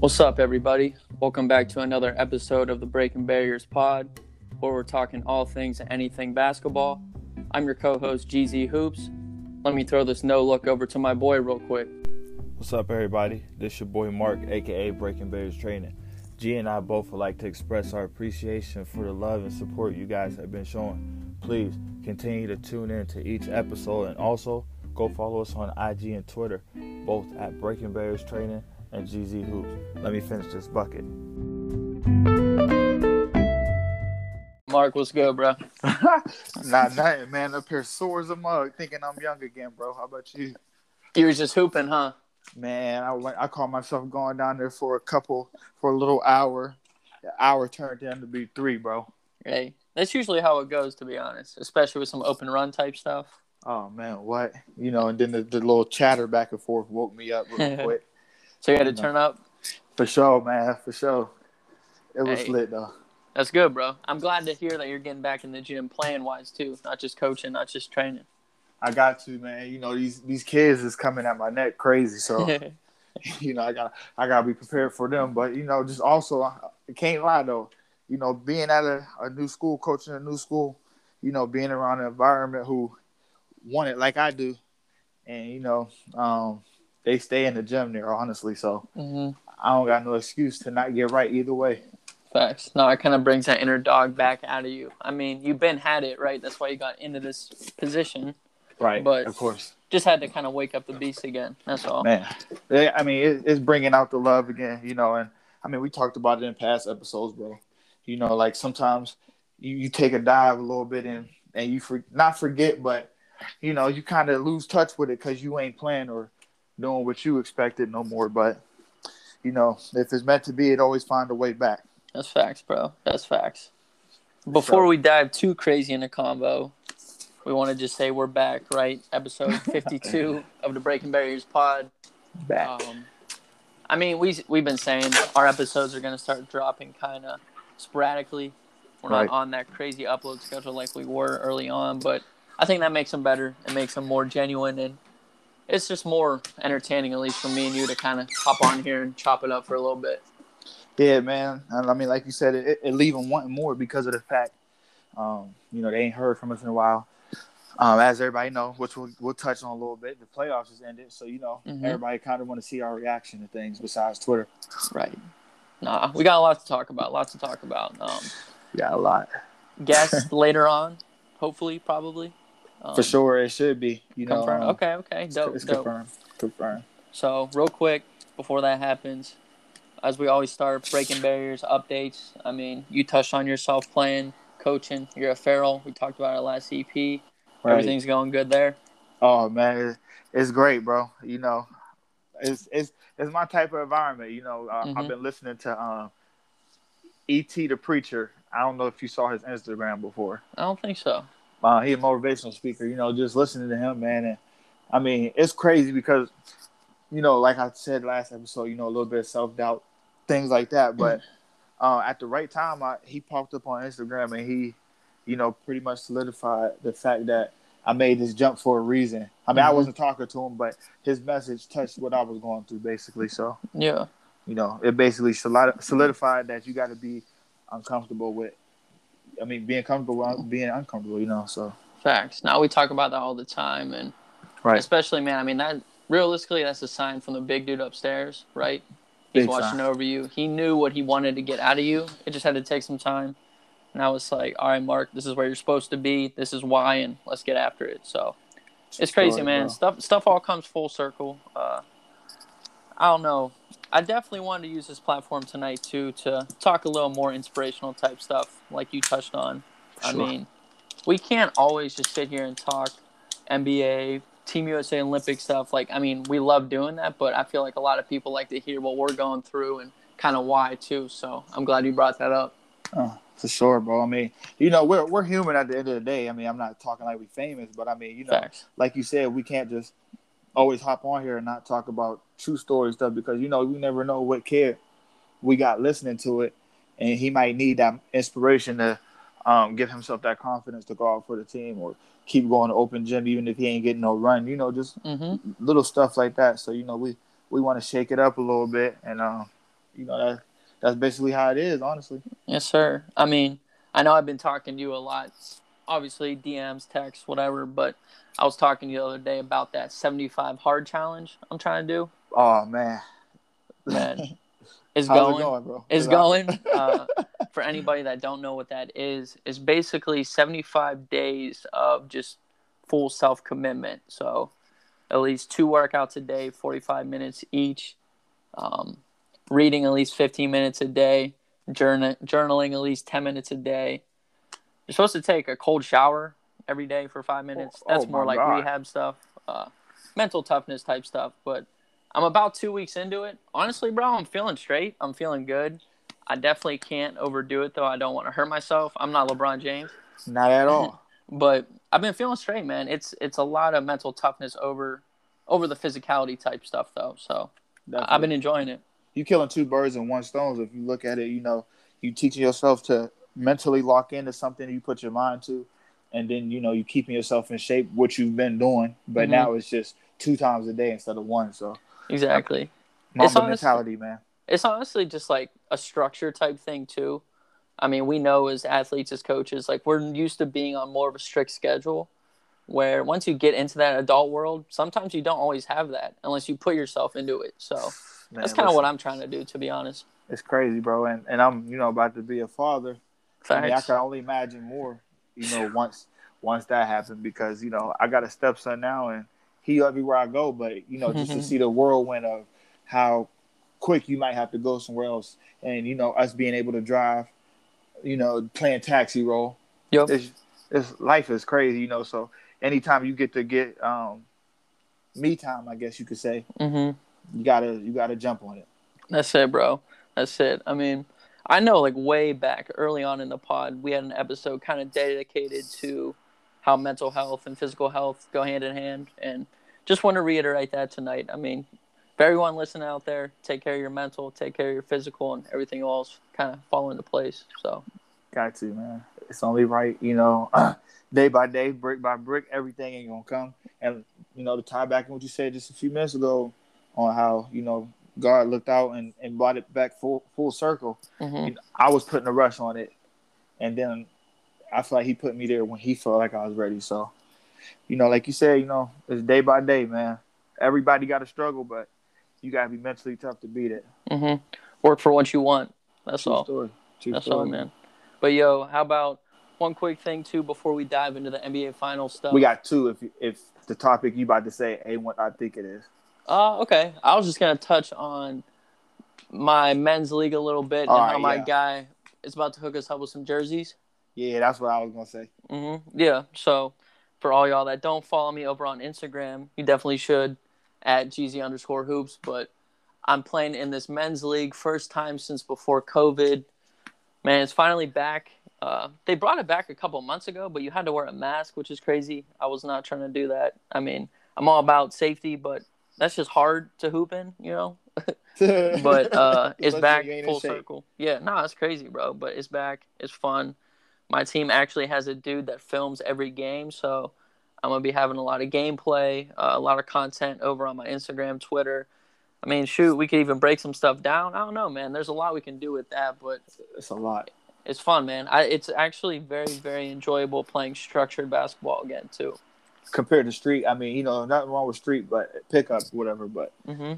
What's up, everybody? Welcome back to another episode of the Breaking Barriers Pod, where we're talking all things and anything basketball. I'm your co host, GZ Hoops. Let me throw this no look over to my boy real quick. What's up, everybody? This your boy Mark, aka Breaking Barriers Training. G and I both would like to express our appreciation for the love and support you guys have been showing. Please continue to tune in to each episode and also go follow us on IG and Twitter, both at Breaking Barriers Training and GZ Hoops. Let me finish this bucket. Mark, what's good, bro? Not nothing, man. Up here sore as a mug, thinking I'm young again, bro. How about you? You was just hooping, huh? Man, I went, I caught myself going down there for a couple for a little hour. The hour turned down to be three, bro. Hey, that's usually how it goes, to be honest, especially with some open run type stuff. Oh man, what? You know, and then the, the little chatter back and forth woke me up real quick. So you had to turn up. For sure, man. For sure. It was Hey. lit though. That's good, bro. I'm glad to hear that you're getting back in the gym playing wise too, not just coaching, not just training. I got to, man. You know, these these kids is coming at my neck crazy, so you know, I got I gotta be prepared for them. But you know, just also, I can't lie though. You know, being at a, a new school, coaching a new school, you know, being around an environment who want it like I do, and you know, um, they stay in the gym there, honestly. So hmm I don't got no excuse to not get right either way. Facts. No, it kind of brings that inner dog back out of you. I mean, you've been had it, right? That's why you got into this position. Right, But- of course, Just had to kind of wake up the beast again. That's all. man. I mean, it's bringing out the love again, you know. And I mean, we talked about it in past episodes, bro. You know, like sometimes you, you take a dive a little bit and and you for, not forget, but you know, you kind of lose touch with it because you ain't playing or doing what you expected no more. But you know, if it's meant to be, it always find a way back. That's facts, bro. That's facts. Before we dive too crazy into combo, we want to just say we're back, right? Episode 52 of the Breaking Barriers pod. Back. Um, I mean, we we've been saying our episodes are gonna start dropping kind of sporadically. We're Right. not on that crazy upload schedule like we were early on, but I think that makes them better. It makes them more genuine, and it's just more entertaining, at least for me and you, to kind of hop on here and chop it up for a little bit. Yeah, man. I mean, like you said, it, it leave them wanting more because of the fact, um, you know, they ain't heard from us in a while. Um, as everybody know, which we'll, we'll touch on a little bit, the playoffs has ended, so you know, Mhm. everybody kind of want to see our reaction to things besides Twitter. Right. Nah, we got a lot to talk about. Lots to talk about. Um, Yeah, a lot guests later on, hopefully, probably. Um, for sure. It should be, you know. Um, okay, okay, dope, it's dope. confirmed. Confirmed. So, real quick, before that happens, as we always start, breaking barriers, updates. I mean, you touched on yourself playing, coaching. You're a feral. We talked about it last EP. Right. Everything's going good there. Oh man, it's great, bro. You know, it's it's it's my type of environment. You know, uh, Mhm. I've been listening to um, E.T. the preacher. I don't know if you saw his Instagram before. I don't think so. Uh, he's a motivational speaker. You know, just listening to him, man. And I mean, it's crazy because, you know, like I said last episode, you know, a little bit of self doubt, things like that. But uh, at the right time, I, he popped up on Instagram and he, you know, pretty much solidified the fact that I made this jump for a reason. I mean, I Mhm. wasn't talking to him, but his message touched what I was going through, basically. So, Yeah. you know, it basically solidified that you got to be uncomfortable with. I mean, being comfortable with being uncomfortable, you know. So, Facts. Now we talk about that all the time, and right. especially, man. I mean, that realistically, that's a sign from the big dude upstairs, right? He's Big watching sign. over you. He knew what he wanted to get out of you. It just had to take some time. And I was like, all right, Mark, this is where you're supposed to be. This is why, and let's get after it. So it's crazy, Sure, man. bro. Stuff stuff all comes full circle. Uh, I don't know. I definitely wanted to use this platform tonight too to talk a little more inspirational type stuff, like you touched on. I mean, we can't always just sit here and talk NBA, Team USA Olympic stuff. Like, I mean, we love doing that, but I feel like a lot of people like to hear what we're going through and kind of why too. So I'm glad you brought that up. Oh, for sure, bro. I mean, you know, we're we're human at the end of the day. I mean, I'm not talking like we're famous, but I mean, you know, Facts. like you said, we can't just always hop on here and not talk about true story stuff because you know we never know what kid we got listening to it, and he might need that inspiration to um, give himself that confidence to go out for the team or keep going to open gym even if he ain't getting no run. You know, just Mm-hmm. little stuff like that. So you know, we we want to shake it up a little bit and um, you know that that's basically how it is, honestly. Yes, sir. I mean, I know I've been talking to you a lot, obviously DMs, texts, whatever, but I was talking to you the other day about that 75 hard challenge I'm trying to do. Oh man, man, it's going. it going, bro? It's going. Uh, for anybody that don't know what that is, is basically 75 days of just full self commitment. So at least two workouts a day, 45 minutes each. Um, reading at least 15 minutes a day. Journal- journaling at least 10 minutes a day. You're supposed to take a cold shower every day for five minutes. Oh, That's oh more like God. rehab stuff, uh, mental toughness type stuff. But I'm about two weeks into it. Honestly, bro, I'm feeling straight. I'm feeling good. I definitely can't overdo it though. I don't want to hurt myself. I'm not LeBron James, Not at all. but I've been feeling straight, man. It's it's a lot of mental toughness over over the physicality type stuff though. So I've been enjoying it. you killing two birds in one stone. If you look at it, you know, you teaching yourself to mentally lock into something you put your mind to, and then you know you keeping yourself in shape, what you've been doing. But Mhm. now it's just two times a day instead of one. So Exactly. mamba honest- mentality, man. It's honestly just like a structure type thing too. I mean, we know as athletes, as coaches, like we're used to being on more of a strict schedule. Where once you get into that adult world, sometimes you don't always have that unless you put yourself into it. So Man, that's kind of what I'm trying to do, to be honest. It's crazy, bro. And and I'm you know about to be a father. I mean, I can only imagine more. You know, once once that happened, because you know I got a stepson now, and he everywhere I go. But you know, just to see the whirlwind of how quick you might have to go somewhere else, and you know, us being able to drive, you know, playing taxi role. Yep. It's, it's life is crazy, you know. So anytime you get to get um, me time, I guess you could say, hmm you gotta you gotta jump on it. That's it, bro. That's it. I mean, I know like way back early on in the pod, we had an episode kind of dedicated to how mental health and physical health go hand in hand. And just want to reiterate that tonight. I mean, for everyone listening out there, take care of your mental, take care of your physical, and everything else kind of fall into place. So, Got to, man. It's only right, you know, day by day, brick by brick, everything ain't gonna come. And you know, to tie back in what you said just a few minutes ago on how, you know, God looked out and, and brought it back full full circle. mhm. You I was putting a rush on it. And then I feel like he put me there when he felt like I was ready. So, you know, like you said, you know, it's day by day, man. Everybody gotta struggle, but you gotta be mentally tough to beat it. hmm work for what you want. That's True all. story. True That's story. all, man. But yo, how about one quick thing too before we dive into the NBA Finals stuff? We got two if if the topic you about to say ain't what I think it is. Uh, okay. I was just gonna touch on my men's league a little bit and All how my yeah. guy is about to hook us up with some jerseys. Yeah, that's what I was gonna say. hmm Yeah. So for all y'all that don't follow me over on Instagram, you definitely should at GZ underscore hoops. But I'm playing in this men's league first time since before COVID. Man, it's finally back. Uh, they brought it back a couple months ago, but you had to wear a mask, which is crazy. I was not trying to do that. I mean, I'm all about safety, but that's just hard to hoop in, you know. but uh, it's back full circle. Yeah, no, it's crazy, bro. But it's back. It's fun. My team actually has a dude that films every game, so I'm gonna be having a lot of gameplay, uh, a lot of content over on my Instagram, Twitter. I mean, shoot, we could even break some stuff down. I don't know, man. There's a lot we can do with that, but It's a lot. it's fun, man. I, it's actually very, very enjoyable playing structured basketball again, too. Compared to street, I mean, you know, nothing wrong with street, but pickup, whatever. But hmm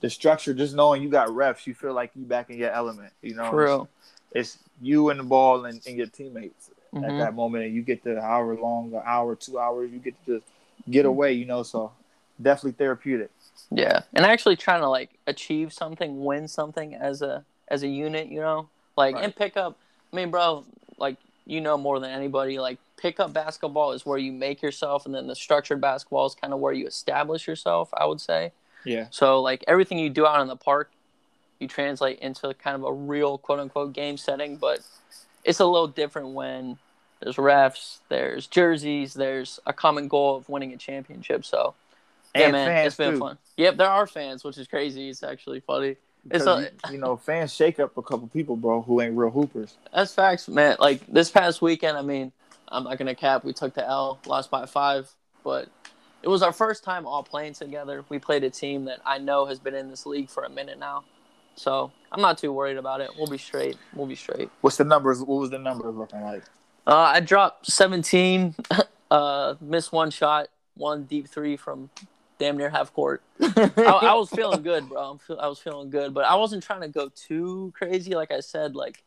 the structure, just knowing you got refs, you feel like you back in your element. You know, For real. It's, it's you and the ball and, and your teammates at Mhm. that moment, and you get the hour long, or hour, two hours, you get to just get Mm-hmm. away. You know, so definitely therapeutic. Yeah, and actually trying to like achieve something, win something as a as a unit, you know, like Right. in pickup. I mean, bro, like you know more than anybody. Like pickup basketball is where you make yourself, and then the structured basketball is kind of where you establish yourself. I would say. Yeah, So like everything you do out in the park, you translate into kind of a real quote unquote game setting, but it's a little different when there's refs, there's jerseys, there's a common goal of winning a championship. So yeah, and man, fans it's been too. fun. Yep, there are fans, which is crazy. It's actually funny. It's a- you, you know, fans shake up a couple people, bro, who ain't real hoopers. That's facts, man. Like this past weekend, I mean, I'm not gonna cap. We took the L, lost by five, but it was our first time all playing together. We played a team that I know has been in this league for a minute now, So I'm not too worried about it. We'll be straight. We'll be straight. What's the numbers? What was the numbers looking like? Uh, I dropped 17, uh, missed one shot, one deep three from damn near half court. I, I was feeling good, bro. I was feeling good, but I wasn't trying to go too crazy. Like I said, like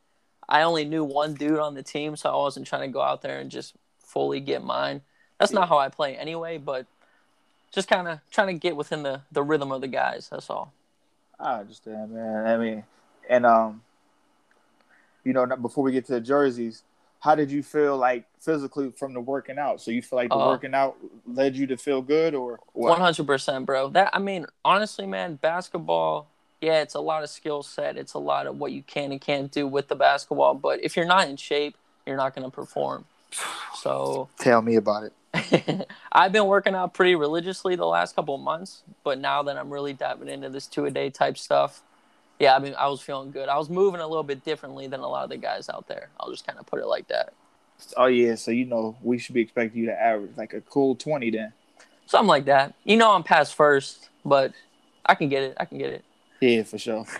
I only knew one dude on the team, so I wasn't trying to go out there and just fully get mine. That's not how I play anyway, but just kind of trying to get within the, the rhythm of the guys. That's all. I understand, man. I mean, and um, you know, before we get to the jerseys, how did you feel like physically from the working out? So you feel like the uh, working out led you to feel good, or one hundred percent, bro. That I mean, honestly, man, basketball. Yeah, it's a lot of skill set. It's a lot of what you can and can't do with the basketball. But if you're not in shape, you're not going to perform. So tell me about it. I've been working out pretty religiously the last couple of months, but now that I'm really diving into this two a day type stuff, yeah, I mean, I was feeling good. I was moving a little bit differently than a lot of the guys out there. I'll just kind of put it like that. Oh yeah, so you know we should be expecting you to average like a cool twenty then. Something like that. You know I'm past first, but I can get it. I can get it. Yeah, for sure.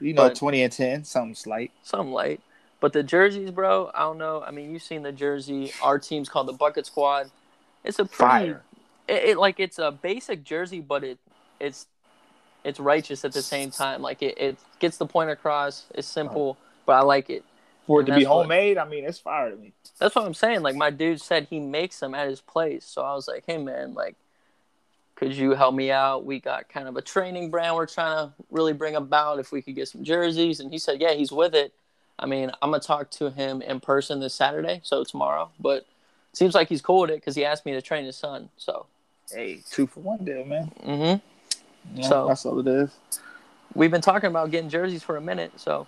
you know, but, twenty and ten, something slight. Something light. But the jerseys, bro, I don't know. I mean, you've seen the jersey. Our team's called the Bucket Squad. It's a pretty, Fire. It, it, like it's a basic jersey, but it it's it's righteous at the same time. Like it, it gets the point across. It's simple, but I like it. For it to be homemade, what, I mean, it's fire to me. That's what I'm saying. Like my dude said, he makes them at his place. So I was like, hey man, like, could you help me out? We got kind of a training brand we're trying to really bring about. If we could get some jerseys, and he said, yeah, he's with it. I mean, I'm gonna talk to him in person this Saturday, so tomorrow. But seems like he's cool with it because he asked me to train his son. So, hey, two for one deal, man. Mm-hmm. Yeah, so that's all it is. We've been talking about getting jerseys for a minute, so.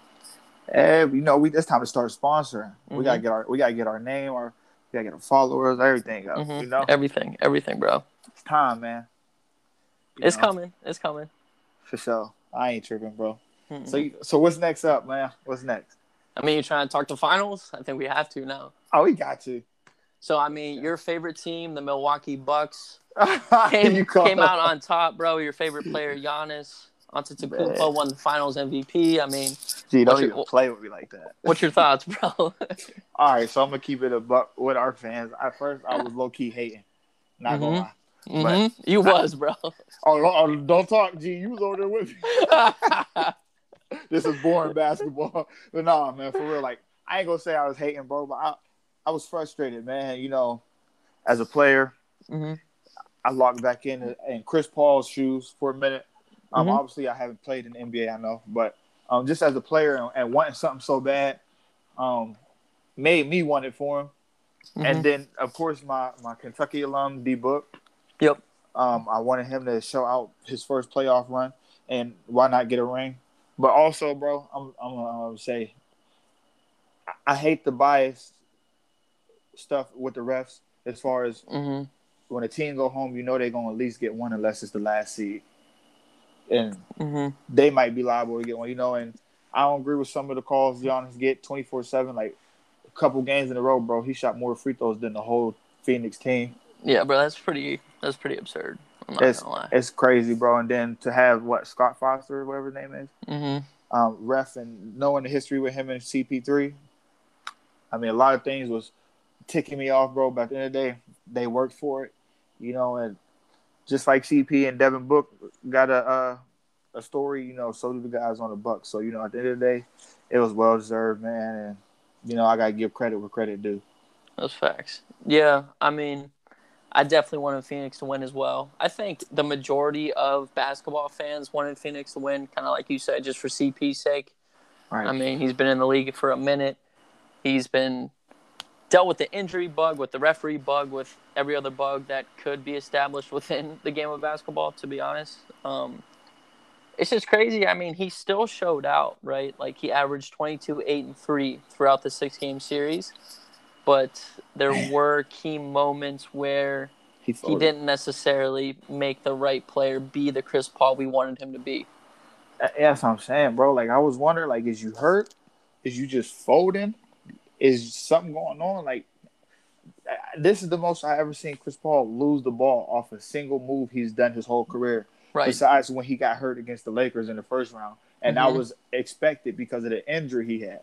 Hey, you know, we it's time to start sponsoring. Mm-hmm. We gotta get our we gotta get our name, our we gotta get our followers, everything up. Mm-hmm. You know, everything, everything, bro. It's time, man. You it's know? coming. It's coming. For sure. I ain't tripping, bro. Mm-hmm. So, so what's next up, man? What's next? I mean, you trying to talk to finals? I think we have to now. Oh, we got to. So I mean, your favorite team, the Milwaukee Bucks, came, came out on top, bro. Your favorite player, Giannis Antetokounmpo, won the Finals MVP. I mean, gee, don't even play with me like that. What's your thoughts, bro? All right, so I'm gonna keep it a buck with our fans. At first, I was low key hating, not mm-hmm. gonna lie. Mm-hmm. You was, bro. Oh, oh, don't talk, G. You was over there with me. this is boring basketball, but nah, man, for real. Like, I ain't gonna say I was hating, bro, but I, I was frustrated, man. You know, as a player, mm-hmm. I locked back in in Chris Paul's shoes for a minute. Um, mm-hmm. obviously I haven't played in the NBA, I know, but um, just as a player and, and, wanting something so bad, um, made me want it for him. Mm-hmm. And then, of course, my my Kentucky alum D Book. Yep. Um, I wanted him to show out his first playoff run, and why not get a ring? But also, bro, I'm I'm gonna say I hate the bias stuff with the refs as far as mm-hmm. When a team go home, you know they're gonna at least get one unless it's the last seed, and mm-hmm. they might be liable to get one. You know, and I don't agree with some of the calls Giannis get twenty four seven. Like a couple games in a row, bro, he shot more free throws than the whole Phoenix team. Yeah, bro, that's pretty. That's pretty absurd. it's, It's crazy, bro. And then to have what Scott Foster, whatever his name is, mm-hmm. um, ref, and knowing the history with him and CP3. I mean, a lot of things was ticking me off, bro. But at the end of the day, they worked for it, you know. And just like CP and Devin Book got a uh, a story, you know, so do the guys on the Bucks. So you know, at the end of the day, it was well deserved, man. And you know, I gotta give credit where credit due. Those facts. Yeah, I mean, I definitely wanted Phoenix to win as well. I think the majority of basketball fans wanted Phoenix to win, kind of like you said, just for CP's sake. Right. I mean, he's been in the league for a minute. He's been dealt with the injury bug, with the referee bug, with every other bug that could be established within the game of basketball. To be honest, um, it's just crazy. I mean, he still showed out, right? Like he averaged 22, eight, and three throughout the six game series, but there were key moments where he, he didn't necessarily make the right player be the Chris Paul we wanted him to be. That's what I'm saying, bro. Like I was wondering, like, is you hurt? Is you just folding? Is something going on? Like this is the most I ever seen Chris Paul lose the ball off a single move he's done his whole career. Right. Besides when he got hurt against the Lakers in the first round, and Mhm. that was expected because of the injury he had.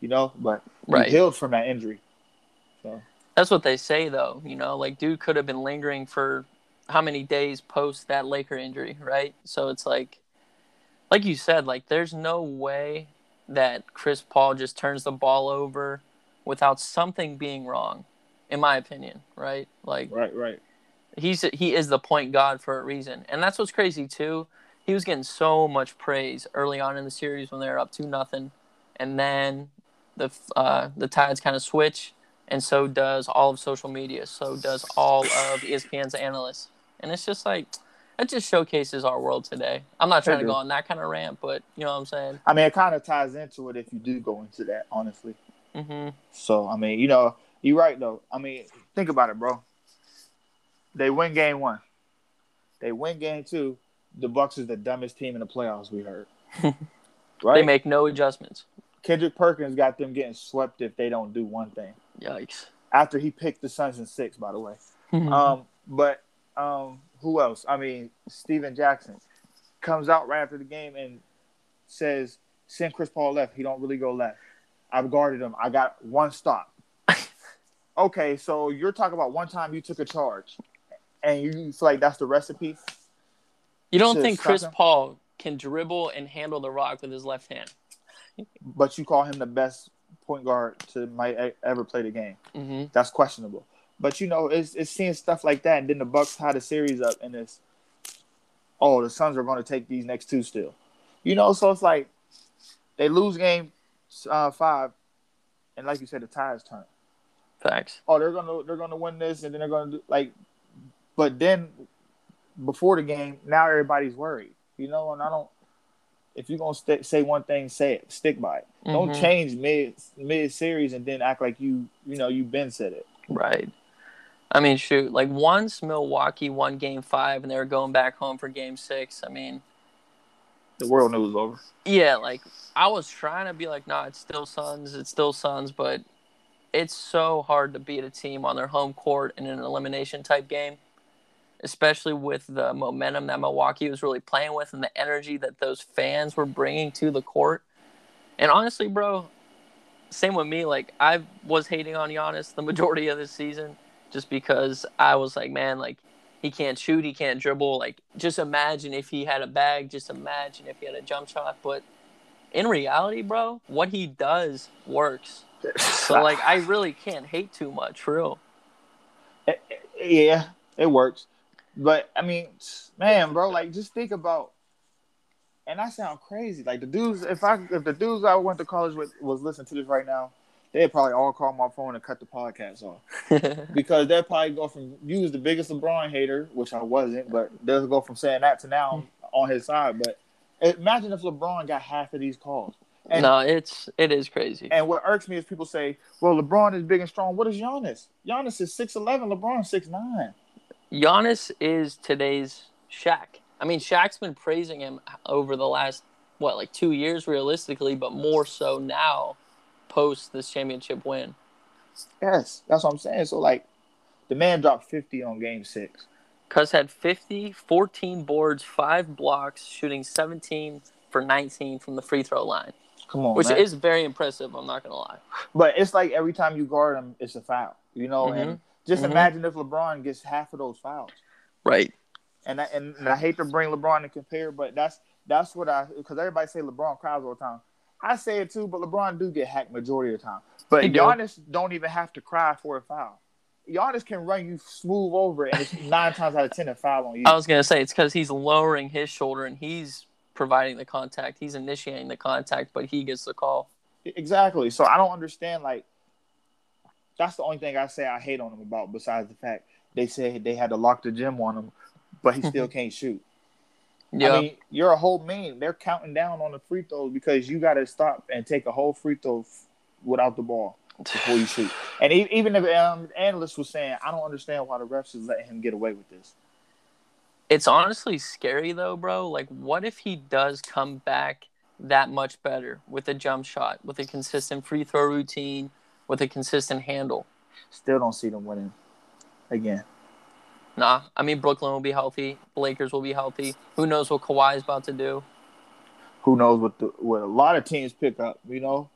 You know, but Right. he healed from that injury. So That's what they say, though. You know, like dude could have been lingering for how many days post that Laker injury, right? So it's like, like you said, like there's no way that Chris Paul just turns the ball over without something being wrong, in my opinion, right? Like right, right. he's he is the point god for a reason, and that's what's crazy too. He was getting so much praise early on in the series when they were up two nothing, and then the uh, the tides kind of switch, and so does all of social media. So does all of ESPN's analysts, and it's just like it just showcases our world today. I'm not trying to go on that kind of rant, but you know what I'm saying. I mean, it kind of ties into it if you do go into that, honestly. Hmm So I mean, you know, you're right though. I mean, think about it, bro. They win game one. They win game two. The Bucks is the dumbest team in the playoffs. We heard, right? They make no adjustments. Kendrick Perkins got them getting swept if they don't do one thing. Yikes. After he picked the Suns in six, by the way. Mm-hmm. Um, but um, who else? I mean, Stephen Jackson comes out right after the game and says, "Send Chris Paul left. He don't really go left. I've guarded him. I got one stop." okay, so you're talking about one time you took a charge, and you feel like that's the recipe. you don't think Chris him? Paul can dribble and handle the rock with his left hand? but you call him the best point guard to might ever play the game. hmm That's questionable. But you know, it's it's seeing stuff like that, and then the Bucks tie the series up, and it's oh, the Suns are going to take these next two still. You know, so it's like they lose game uh, five, and like you said, the ties turn. Facts. Oh, they're gonna they're gonna win this, and then they're gonna do like, but then before the game, now everybody's worried. You know, and I don't. If you're gonna st- say one thing, say it. Stick by it. Don't Mhm. change mid mid series and then act like you you know you've been said it. Right. I mean, shoot, like once Milwaukee won game five and they were going back home for game six, I mean, The world knew it was over. yeah, like I was trying to be like, nah, it's still Suns, it's still Suns, but it's so hard to beat a team on their home court in an elimination type game, especially with the momentum that Milwaukee was really playing with and the energy that those fans were bringing to the court. And honestly, bro, same with me. Like I was hating on Giannis the majority of this season, just because I was like, man, like he can't shoot, he can't dribble. Like just imagine if he had a bag. Just imagine if he had a jump shot. But in reality, bro, what he does works. So like I really can't hate too much, for real. yeah, it works. But I mean, man, bro, like just think about. And I sound crazy. Like the dudes, if I if the dudes I went to college with was listening to this right now, they'd probably all call my phone and cut the podcast off because they'd probably go from you was the biggest LeBron hater, which I wasn't, but they'll go from saying that to now hmm. on his side. But imagine if LeBron got half of these calls. And, no, it's it is crazy. and what irks me is people say, "Well, LeBron is big and strong." What is Giannis? Giannis is six eleven. LeBron six nine. Giannis is today's Shaq. I mean, Shaq's been praising him over the last what like two years, realistically, but more so now, post this championship win. Yes, that's what I'm saying. So like, the man dropped fifty on Game Six. Cuz had 50, 14 boards, five blocks, shooting 17 for 19 from the free throw line, Come on, which man. is very impressive. I'm not gonna lie. But it's like every time you guard him, it's a foul. You know, and just Mhm. imagine if LeBron gets half of those fouls. Right. And I, and, I hate to bring LeBron to compare, but that's that's what I because everybody say LeBron cries all the time. I say it too, but LeBron do get hacked majority of the time. But He do. Giannis don't even have to cry for a foul. Giannis can run you smooth over, and it's nine times out of ten a foul on you. I was gonna say it's because he's lowering his shoulder and he's providing the contact. He's initiating the contact, but he gets the call. Exactly. So I don't understand. Like, that's the only thing I say I hate on him about. Besides the fact they said they had to lock the gym on him, but he still can't shoot. Yeah. I mean, you're a whole man. They're counting down on the free throws because you got to stop and take a whole free throw f- without the ball before you shoot. And even if um, analysts was saying, I don't understand why the refs is letting him get away with this. It's honestly scary though, bro. Like, what if he does come back that much better with a jump shot, with a consistent free throw routine, with a consistent handle? Still don't see them winning again. Nah, I mean Brooklyn will be healthy, Lakers will be healthy. Who knows what Kawhi is about to do? who knows what the what a lot of teams pick up. You know,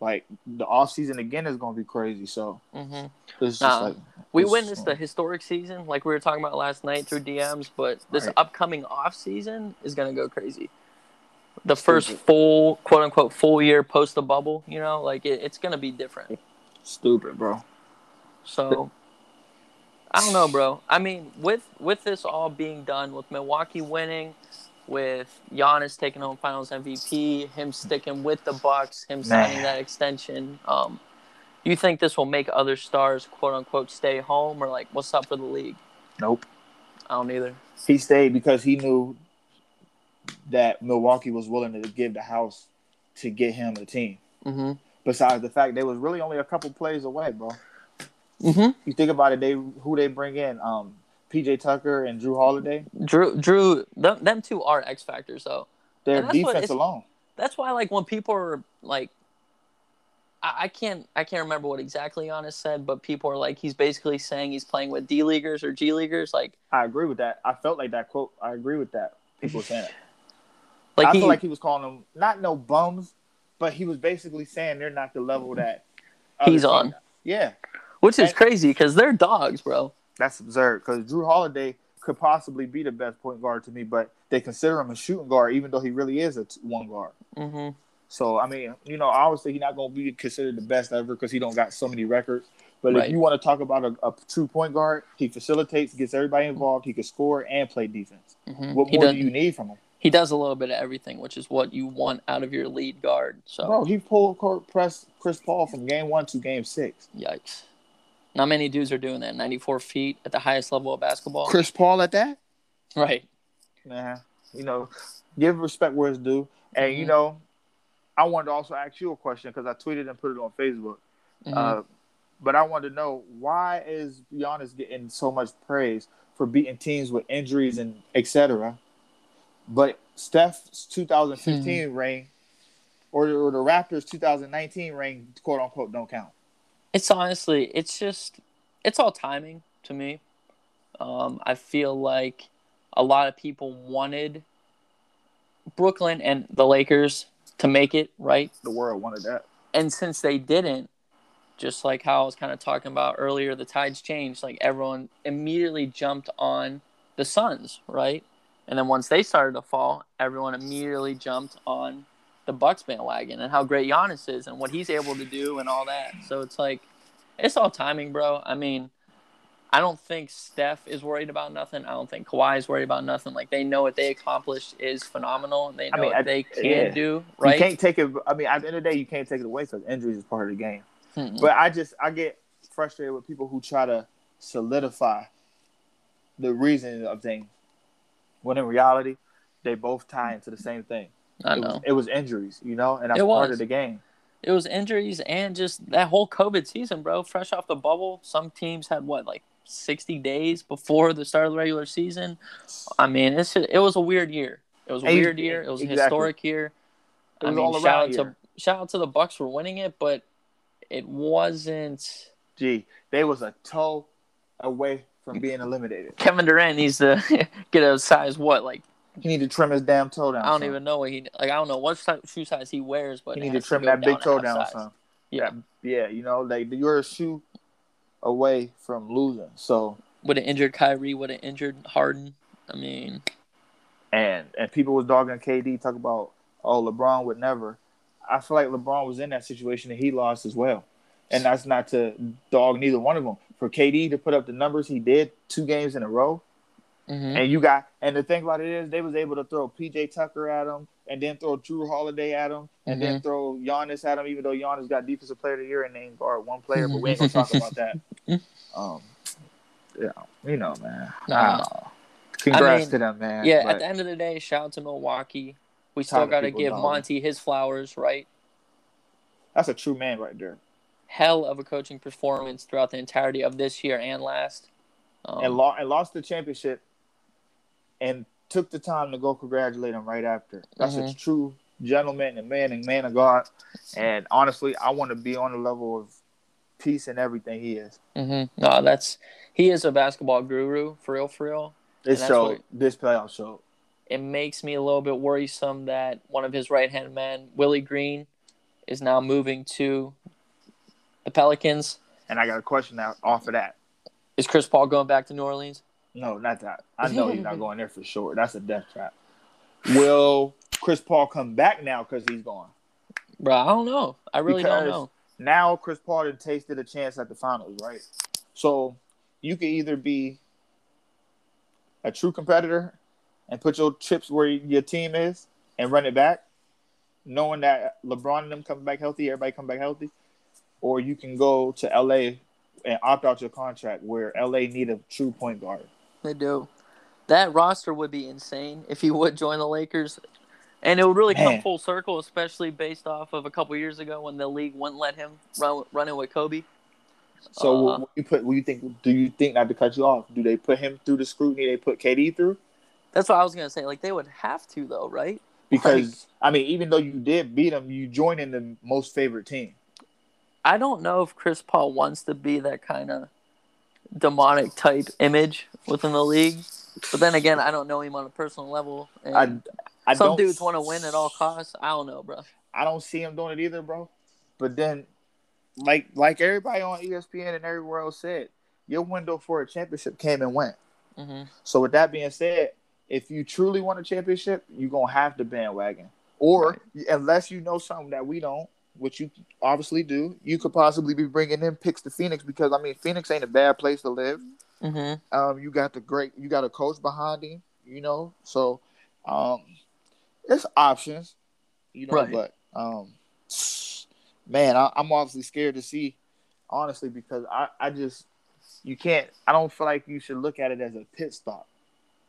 like the off season again is going to be crazy. So hmm just Nah. like We witnessed a historic season, like we were talking about last night through DMs, but this Right. upcoming off season is gonna go crazy. The first Stupid. full, quote unquote, full year post the bubble, you know, like it, it's gonna be different. stupid, bro. So I don't know, bro. I mean, with with this all being done, with Milwaukee winning, with Giannis taking home Finals MVP, him sticking with the Bucks, him signing Man. that extension, um, you think this will make other stars, quote unquote, stay home, or like, what's up for the league? Nope. I don't either. He stayed because he knew that Milwaukee was willing to give the house to get him a team. Mm-hmm. Besides the fact they was really only a couple plays away, bro. Mm-hmm. You think about it, they who they bring in, um, PJ Tucker and Jrue Holiday. Jrue, Jrue, them, them two are X factors, though. Their defense alone. that's why like when people are like I, I can't I can't remember what exactly Giannis said, but people are like he's basically saying he's playing with D leaguers or G leaguers, like I agree with that. I felt like that quote. I agree with that. People saying it. like I he feel like he was calling them not no bums, but he was basically saying they're not the level that He's on. Yeah, which is crazy because they're dogs, bro. that's absurd because Jrue Holiday could possibly be the best point guard to me, but they consider him a shooting guard, even though he really is a t- one guard. hmm So I mean, you know, obviously he's not going to be considered the best ever because he don't got so many records. But Right. if you want to talk about a, a true point guard, he facilitates, gets everybody involved. He can score and play defense. hmm What He more does do you need from him? he does a little bit of everything, which is what you want out of your lead guard. So Bro, he pulled court press Chris Paul from game one to game six. yikes. Not many dudes are doing that. Ninety four feet at the highest level of basketball. Chris Paul at that? Right. Nah, you know, give respect where it's due. And you Mhm. know, I wanted to also ask you a question because I tweeted and put it on Facebook. Mhm. Uh, but I wanted to know why is Giannis getting so much praise for beating teams with injuries and etc. But Steph's 2015 ring or, or the Raptors 2019 ring, quote unquote, don't count. It's honestly, it's just, it's all timing to me. Um, I feel like a lot of people wanted Brooklyn and the Lakers to make it right, The world wanted that. and since they didn't, just like how I was kind of talking about earlier, the tides changed. Like everyone immediately jumped on the Suns, right? And then once they started to fall, everyone immediately jumped on the Bucks bandwagon and how great Giannis is and what he's able to do and all that. So it's like it's all timing, bro. I mean, I don't think Steph is worried about nothing. I don't think Kawhi is worried about nothing. Like they know what they accomplished is phenomenal, and they I know mean, what I- they can yeah. do. Right? You can't take it. I mean, at the end of the day, you can't take it away because injuries is part of the game. Mm-mm. But I just I get frustrated with people who try to solidify the reason of things when in reality they both tie into the same thing. I it know. was it was injuries, you know, and that's It part of the game. It was injuries and just that whole COVID season, bro. Fresh off the bubble, some teams had what like sixty days before the start of the regular season. I mean, it's it was a weird year. It was a weird year. It was a exactly. historic year. It I was mean, all shout out to shout out to the Bucks for winning it, but it wasn't. Gee, they was a toe away from being eliminated. Kevin Durant needs to get a size what like He need to trim his damn toe down. I don't son. even know what he like. I don't know what si- shoe size he wears, but He need to trim go that big toe down, size. son. Yeah, Yeah, you know, like you're a shoe away from losing. So would have injured Kyrie. Would have injured Harden. I mean, and and people was dogging KD talk about oh LeBron would never. I feel like LeBron was in that situation and he lost as well. And that's not to dog neither one of them. For KD to put up the numbers he did two games in a row, mhm. and you got and the thing about it is they was able to throw PJ Tucker at him and then throw Jrue Holiday at him and then throw Giannis at him, even though Giannis got defensive player of the year and named guard one player, but we ain't gonna talk about that. Um, yeah, you know, man. No, I. Congrats mean, to them, man. yeah. but- At the end of the day, shout out to Milwaukee. We still got to people give. Monty his flowers, right? That's a true man right there. Hell of a coaching performance throughout the entirety of this year and last. Um, and, lo- and lost the championship and took the time to go congratulate him right after. That's a Mhm. true gentleman and man and man of God. And honestly, I want to be on the level of peace and everything he is. mhm. No, that's he is a basketball guru for real, for real. This show, what- this playoff show. it makes me a little bit worrisome that one of his right hand men, Willie Green, is now moving to the Pelicans. And I got a question now off of that. Is Chris Paul going back to New Orleans? No, not that. I know he's not going there for sure. That's a death trap. Will Chris Paul come back now because he's gone? Bro, I don't know. I really Because don't know. Now Chris Paul had tasted a chance at the finals, right? So you could either be a true competitor and put your chips where your team is and run it back, knowing that LeBron and them come back healthy, everybody come back healthy, or you can go to LA and opt out your contract where LA need a true point guard. They do. That roster would be insane if he would join the Lakers. And it would really come full circle, especially based off of a couple years ago when the league wouldn't let him run running with Kobe. So Uh, you put? You think? Do you think not to cut you off? Do they put him through the scrutiny they put KD through? That's what I was gonna say. Like they would have to though, right? Because I mean, even though you did beat him, you joined in the most favorite team. I don't know if Chris Paul wants to be that kind of demonic type image within the league. But then again, I don't know him on a personal level. And I, I some dudes want to win at all costs. I don't know, bro. I don't see him doing it either, bro. But then, like like everybody on ESPN and everywhere else said, your window for a championship came and went. hmm So with that being said, if you truly want a championship, you're gonna have to bandwagon. Or unless you know something that we don't, which you obviously do, you could possibly be bringing in picks to Phoenix because I mean Phoenix ain't a bad place to live. hmm Um, you got the great, you got a coach behind him, you know. So, um, it's options, you know. Right. But um, man, I, I'm obviously scared to see, honestly, because I, I just, you can't. I don't feel like you should look at it as a pit stop.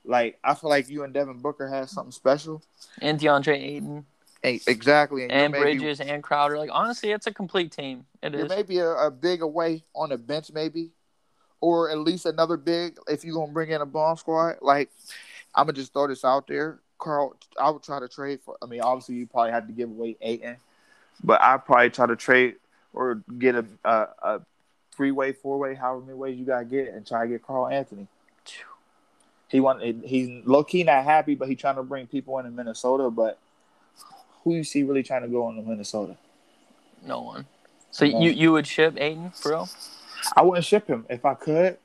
Like I feel like you and Devin Booker had something special. And DeAndre Ayton exactly, and, and be- Bridges and Crowder. Like honestly, it's a complete team. It There is. may be a, a big away on the bench, maybe, or at least another big if you're gonna bring in a bomb squad. Like, I'm gonna just throw this out there, Karl. I would try to trade for. I mean, obviously you probably have to give away Ayton, but I probably try to trade or get a a, a three way, four way, however many ways you gotta get, and try to get Karl-Anthony. He want he's low key not happy, but he's trying to bring people into Minnesota. But who you see really trying to go into Minnesota? No one. So No. you you would ship Ayton, bro? I wouldn't ship him if I could.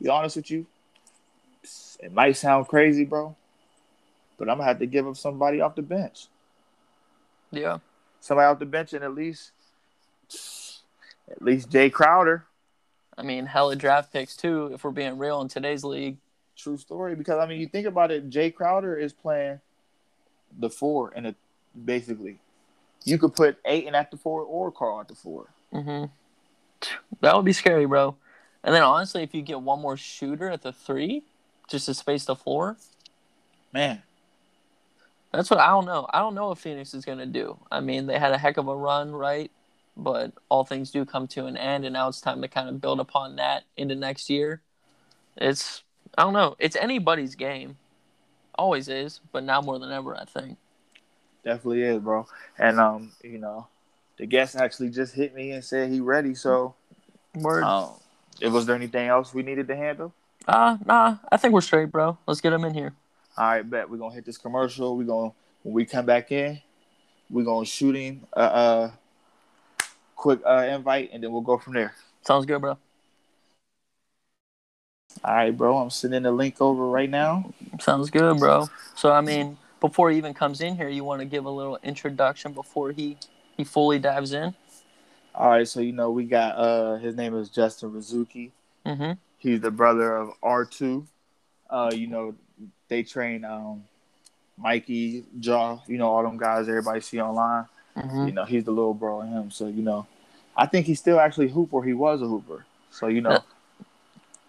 Be honest with you, it might sound crazy, bro, but I'm gonna have to give up somebody off the bench. Yeah. Somebody off the bench, and at least, at least Jae Crowder. I mean, hella draft picks too. If we're being real in today's league. True story. Because I mean, you think about it, Jae Crowder is playing the four, and it basically, you could put Ayton at the four or Karl at the four. hmm That would be scary, bro. And then honestly, if you get one more shooter at the three, just to space the floor, Man, that's what I don't know. I don't know what Phoenix is gonna do. I mean, they had a heck of a run, right? But all things do come to an end, and now it's time to kind of build upon that into next year. It's I don't know. It's anybody's game. Always is, but now more than ever, I think. Definitely is, bro. And um, you know, the guest actually just hit me and said he ready. So, Word. um, was there anything else we needed to handle? Uh, nah, I think we're straight, bro. Let's get him in here. All right, bet we're gonna hit this commercial. We're gonna when we come back in, we're gonna shoot him a, a quick uh, invite, and then we'll go from there. Sounds good, bro. All right, bro. I'm sending the link over right now. Sounds good, bro. So I mean, before he even comes in here, you want to give a little introduction before he he fully dives in. All right, so you know we got uh his name is Justin Razooky. Mm-hmm. He's the brother of R two. Uh, you know they train um Mikey, Jaw, you know all them guys everybody see online. Mm-hmm. You know he's the little bro of him. So you know, I think he's still actually hooper. He was a hooper. So you know.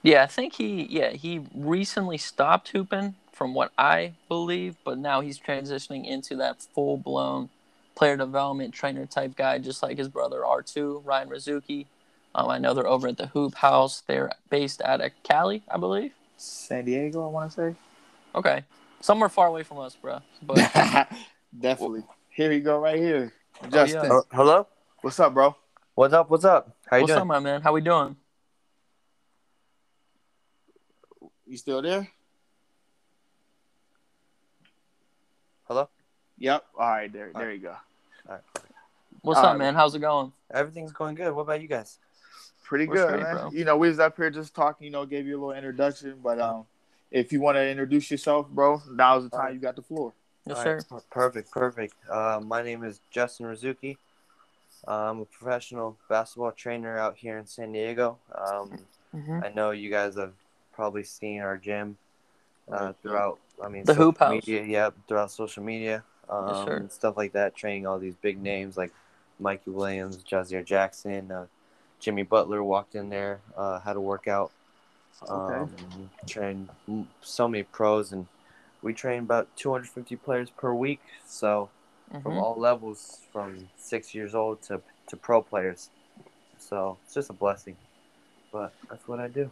Yeah, I think he yeah he recently stopped hooping, from what I believe, but now he's transitioning into that full blown player development trainer type guy, just like his brother R two Ryan Razooky. Um, I know they're over at the Hoop House. They're based out of Cali, I believe. San Diego, I want to say. Okay, somewhere far away from us, bro. But. Definitely. Here you go, right here. Justin, yeah. Uh, hello? what's up, bro? What's up? What's up? How you what's doing? up, my man? How we doing? You still there? Hello. Yep. All right, there, there you go. What's All up, right. man? How's it going? Everything's going good. What about you guys? Pretty What's good, great, man. bro? You know, we was up here just talking. You know, gave you a little introduction, but um, if you want to introduce yourself, bro, now's the time. Alright. You got the floor. Yes, All sir. Perfect, perfect. Uh, my name is Justin Razooky. I'm a professional basketball trainer out here in San Diego. Um, hmm I know you guys have probably seen our gym uh, throughout. I mean, The Hoop House. Media, yeah, throughout social media, um, and stuff like that. Training all these big names like Mikey Williams, Jazier Jackson, uh, Jimmy Butler walked in there, uh, had a workout. Okay. Um, train m- so many pros, and we train about 250 players per week. So from Mhm. all levels, from six years old to to pro players. So it's just a blessing. But that's what I do.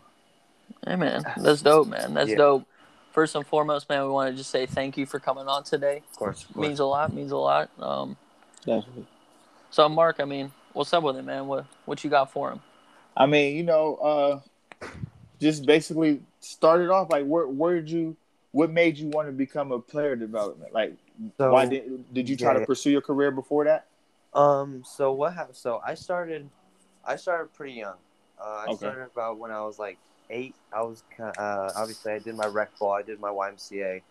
Hey, man. That's dope, man. That's Yeah. dope. First and foremost, man, we want to just say thank you for coming on today. Of course, of course. Means a lot. Means a lot. Um, Definitely. so, Mark, I mean, what's up with it, man? What what you got for him? I mean, you know, uh, just basically started off like where where did you what made you want to become a player development? Like So- why did did you try yeah, to pursue your career before that? Um. So what happened? So I started. I started pretty young. Uh, I Okay. started about when I was like eight. I was kind. Uh, obviously, I did my rec ball. I did my YMCA.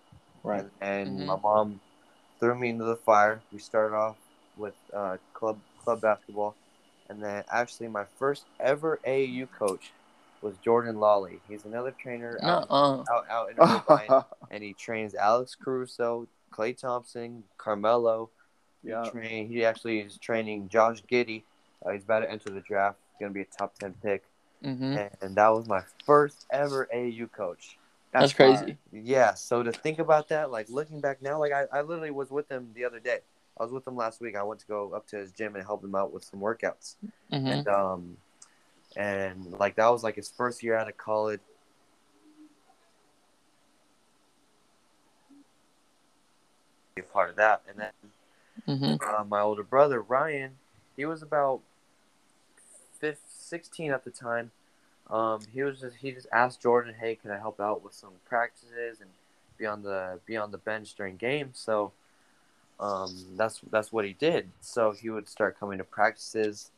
Right. And, and Mhm. my mom threw me into the fire. We started off with uh, club club basketball, and then actually my first ever AAU coach was Jordan Lawley. He's another trainer No, out, uh, out, out in Irvine, and he trains Alex Caruso, Klay Thompson, Carmelo. yeah. He, train, he actually is training Josh Giddey. Uh, he's about to enter the draft. He's going to be a top 10 pick. Hmm And, that was my first ever AAU coach. That's, fire. crazy. Yeah, so to think about that, like looking back now, like I, I literally was with him the other day. I was with him last week. I went to go up to his gym and help him out with some workouts. hmm And um and like that was like his first year out of college. Be a part of that. And then hmm uh, my older brother Ryan, he was about 15, 16 at the time. Um, he was just he just asked Jordan, "Hey, can I help out with some practices and be on the be on the bench during games?" So um, that's that's what he did. So he would start coming to practices,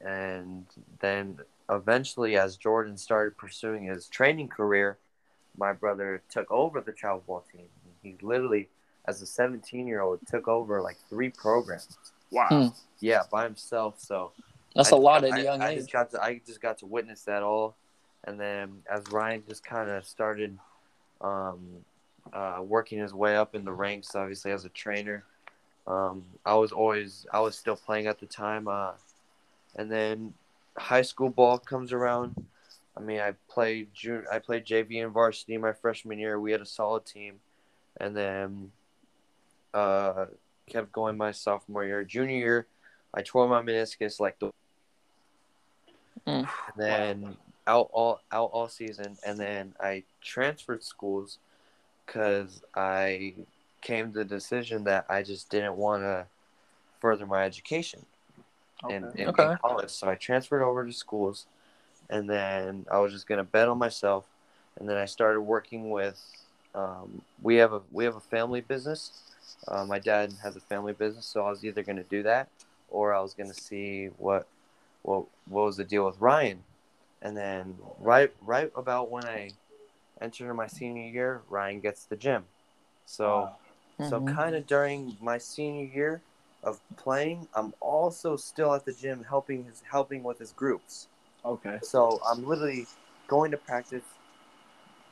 and then eventually, as Jordan started pursuing his training career, my brother took over the travel ball team. He literally, as a 17 year old, took over like three programs. Wow. Hmm. Yeah, by himself. So That's a a lot at a young I age. just got to I just got to witness that all, and then as Ryan just kind of started, um, uh, working his way up in the ranks, obviously as a trainer, um, I was always I was still playing at the time, uh, and then high school ball comes around. I mean, I played I played JV and varsity my freshman year. We had a solid team, and then uh, kept going my sophomore year. Junior year, I tore my meniscus like the Mm. and then out all out all season, and then I transferred schools because I came to the decision that I just didn't want to further my education in, in, Okay. in college. So I transferred over to schools, and then I was just gonna bet on myself, and then I started working with. Um, we have a we have a family business. Uh, my dad has a family business, so I was either gonna do that, or I was gonna see what what what was the deal with Ryan, and then right right about when I entered my senior year, Ryan gets the gym. So. Wow. So Mhm. kind of during my senior year of playing, I'm also still at the gym helping his helping with his groups. Okay. So I'm literally going to practice,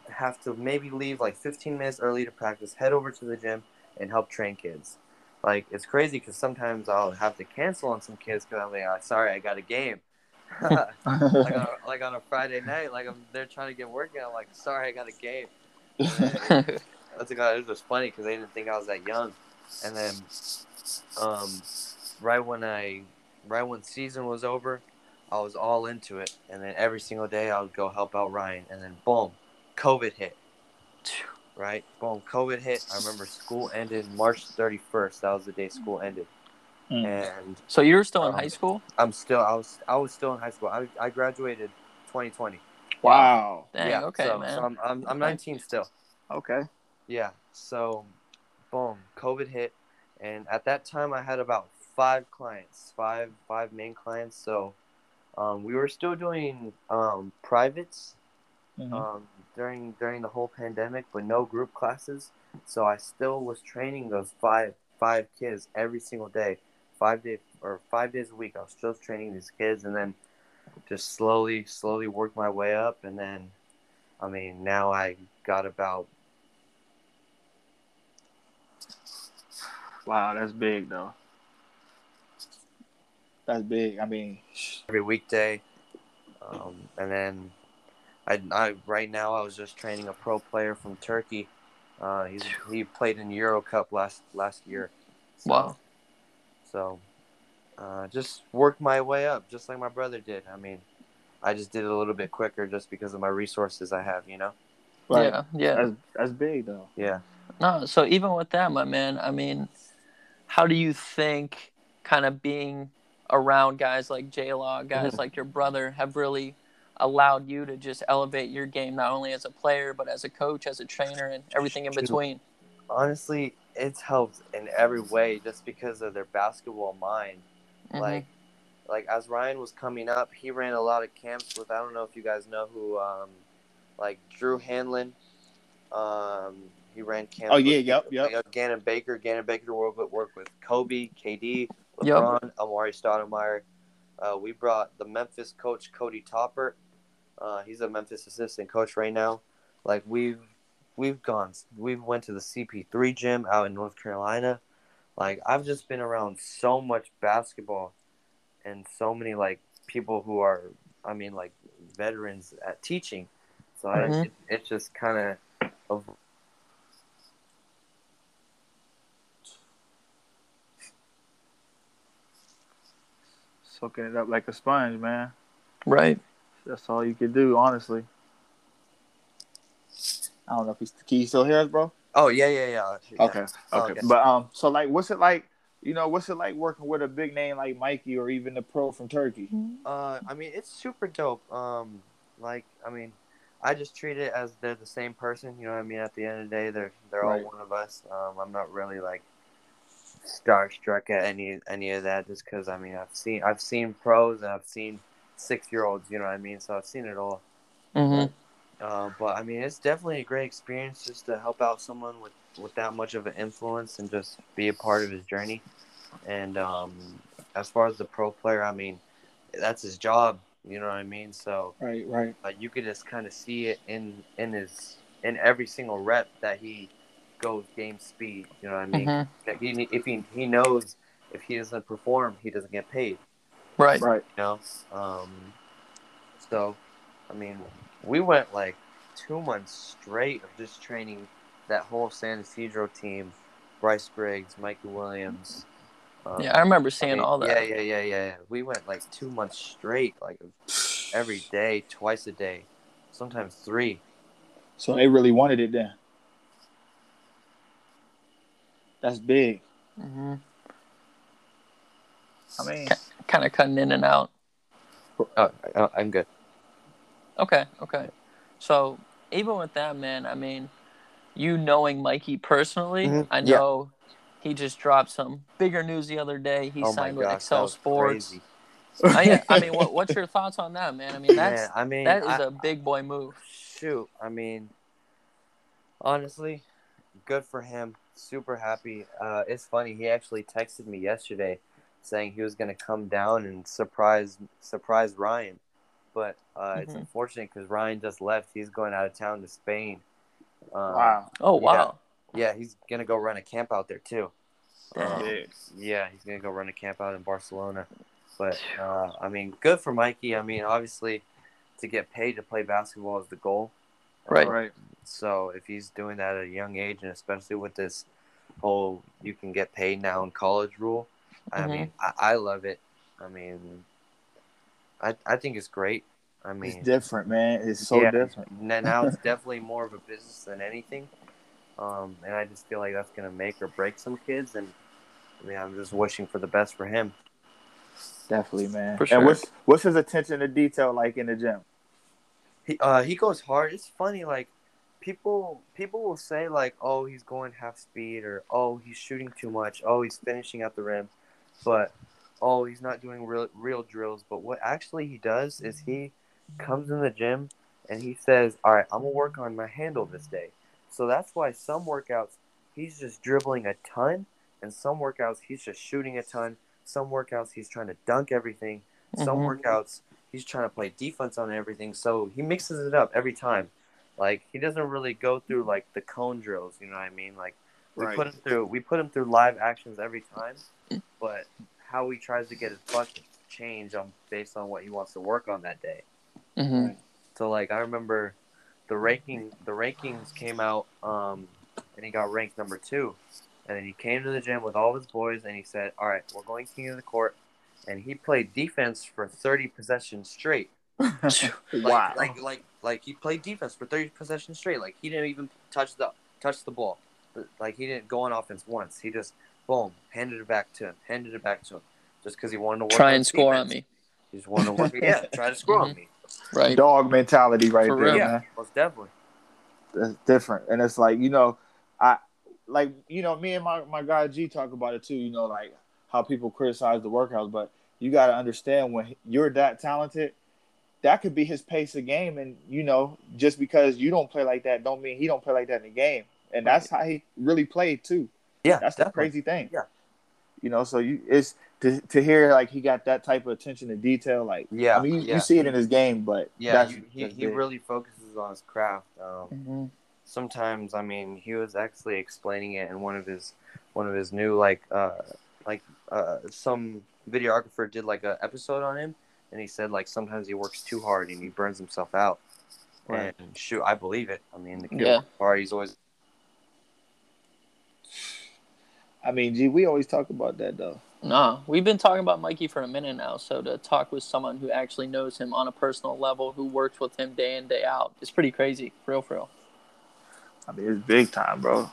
have to maybe leave like 15 minutes early to practice, head over to the gym and help train kids. Like it's crazy because sometimes I'll have to cancel on some kids because I'm like, "Ah, sorry, I got a game. like, on a, like on a Friday night, like I'm they're trying to get working. I'm like, sorry, I got a game. That's guy. It was funny because they didn't think I was that young. And then, um, right when I, right when season was over, I was all into it. And then every single day I would go help out Ryan. And then boom, COVID hit. Right, boom, COVID hit. I remember school ended March 31st. That was the day school ended. Mm. And so you were still in Um, high school? I'm still, I was, I was still in high school. I, I graduated 2020. Wow. Dang, yeah, okay, so, man. So I'm, I'm, I'm 19 still. Okay. Yeah. So boom, COVID hit, and at that time I had about five clients, five five main clients. So um, we were still doing um, privates Mhm. um, during during the whole pandemic, but no group classes. So I still was training those five five kids every single day, five days or five days a week. I was still training these kids, and then just slowly slowly worked my way up, and then I mean now I got about Wow, that's big though. That's big. I mean, every weekday, um, and then I, I right now I was just training a pro player from Turkey. Uh, he's, he played in Euro Cup last last year. So, Wow. So, uh, just worked my way up, just like my brother did. I mean, I just did it a little bit quicker, just because of my resources I have. You know. right. Yeah, yeah. That's that's big though. Yeah. No, so even with that, my man, I mean, how do you think kind of being around guys like J Law, guys like your brother, have really allowed you to just elevate your game not only as a player but as a coach, as a trainer, and everything in between? Honestly, it's helped in every way, just because of their basketball mind. Mhm. like like as Ryan was coming up, he ran a lot of camps with I don't know if you guys know who um like Drew Hanlen. Um he ran camps Oh, yeah, with, yep, yep. like, Gannon Baker. Gannon Baker worked with, worked with Kobe, KD, Yep. LeBron, Amar'e Stoudemire. Uh, we brought the Memphis coach Cody Toppert. Uh, he's a Memphis assistant coach right now. Like we've we've gone we've went to the CP3 gym out in North Carolina. Like I've just been around so much basketball and so many like people who are I mean like veterans at teaching. So I, Mhm. it, it's just kind of Soaking it up like a sponge, man. Right. That's all you can do, honestly. I don't know if he's can you still hear us, bro? Oh yeah yeah yeah. yeah. Okay, okay. okay. But um, so like, what's it like? You know, what's it like working with a big name like Mikey or even the pro from Turkey? Uh, I mean, it's super dope. Um, like, I mean, I just treat it as they're the same person. You know what I mean? At the end of the day, they're they're Right. all one of us. Um, I'm not really like starstruck at any any of that, just because I mean, I've seen I've seen pros and I've seen six year olds. You know what I mean? So I've seen it all. hmm Uh, but I mean, it's definitely a great experience just to help out someone with, with that much of an influence and just be a part of his journey. And um, as far as the pro player, I mean, that's his job. You know what I mean? So Right, right. uh, you could just kind of see it in in his in every single rep that he goes game speed. You know what I mean? hmm That He, if he he knows if he doesn't perform, he doesn't get paid Right. Right. you know. Um, so, I mean, we went like two months straight of just training that whole San Ysidro team, Bryce Griggs, Mikey Williams. Um, Yeah, I remember I seeing mean, all that. Yeah, yeah, yeah, yeah. yeah. We went like two months straight, like every day, twice a day, sometimes three. So they really wanted it then. That's big. hmm I mean, Kind of cutting in and out. Oh, I- I'm good. Okay, okay. So even with that, man, I mean, you knowing Mikey personally, Mhm, I yeah. know he just dropped some bigger news the other day. He oh signed with gosh, Excel Sports. crazy. Oh, yeah, I mean, what, what's your thoughts on that, man? I mean, that's Man, I mean, that is I- a big boy move. shoot, I mean, honestly, good for him. Super happy. Uh, it's funny. He actually texted me yesterday saying he was gonna come down and surprise surprise Ryan, but uh, it's Mhm. unfortunate because Ryan just left. He's going out of town to Spain. Um, wow. Oh wow, Yeah, he's gonna go run a camp out there too. Um, yeah, he's gonna go run a camp out in Barcelona. But uh, I mean, good for Mikey. I mean, obviously, to get paid to play basketball is the goal. Right. Um, Right. so if he's doing that at a young age, and especially with this whole you can get paid now in college rule, I Mhm. mean, I, I love it. I mean, I I think it's great. I mean, It's different, man. It's so Yeah. different. Now it's definitely more of a business than anything. Um, and I just feel like that's gonna make or break some kids. And I mean, I'm just wishing for the best for him. Definitely, man. For sure. And what's what's his attention to detail like in the gym? He uh he goes hard. It's funny, like people people will say like, oh, he's going half speed, or oh, he's shooting too much, oh, he's finishing at the rim, but oh, he's not doing real real drills. But what actually he does is he comes in the gym and he says, all right, I'm gonna work on my handle this day. So that's why some workouts he's just dribbling a ton, and some workouts he's just shooting a ton. Some workouts he's trying to dunk everything. Some Mhm. workouts he's trying to play defense on everything. So he mixes it up every time. Like he doesn't really go through like the cone drills. You know what I mean? Like we Right. put him through we put him through live actions every time, but how he tries to get his buckets change on based on what he wants to work on that day. hmm So like I remember the ranking the rankings came out um and he got ranked number two. And then he came to the gym with all his boys and he said, All right, we're going king of the court and he played defense for thirty possessions straight. Like, wow. like like like he played defense for thirty possessions straight. Like he didn't even touch the touch the ball. Like he didn't go on offense once. He just boom, handed it back to him, handed it back to him. Just because he wanted to work Try on and score on me. He just wanted to work yeah, try to score on me. Right. Dog mentality right For there, real. Yeah, man. most definitely. That's different. And it's like, you know, I like, you know, me and my, my guy G talk about it too, you know, like how people criticize the workouts, but you got to understand when you're that talented, that could be his pace of game. And, you know, just because you don't play like that, don't mean he don't play like that in the game. And that's how he really played too. Yeah, That's the crazy thing. Yeah. You know, so you it's to, to hear like he got that type of attention to detail. Like, Yeah, I mean, you, yeah. you see it in his game, but Yeah, that's, he, he, that's he big. really focuses on his craft. Um, hmm sometimes, I mean, he was actually explaining it in one of his one of his new like uh like uh some videographer did like a episode on him, and he said like sometimes he works too hard and he burns himself out. Right. And shoot, I believe it. I mean, the kid Yeah. hard. He's always I mean, gee, we always talk about that though. Nah, we've been talking about Mikey for a minute now. So to talk with someone who actually knows him on a personal level, who works with him day in day out, it's pretty crazy. For real, for real. I mean, it's big time, bro.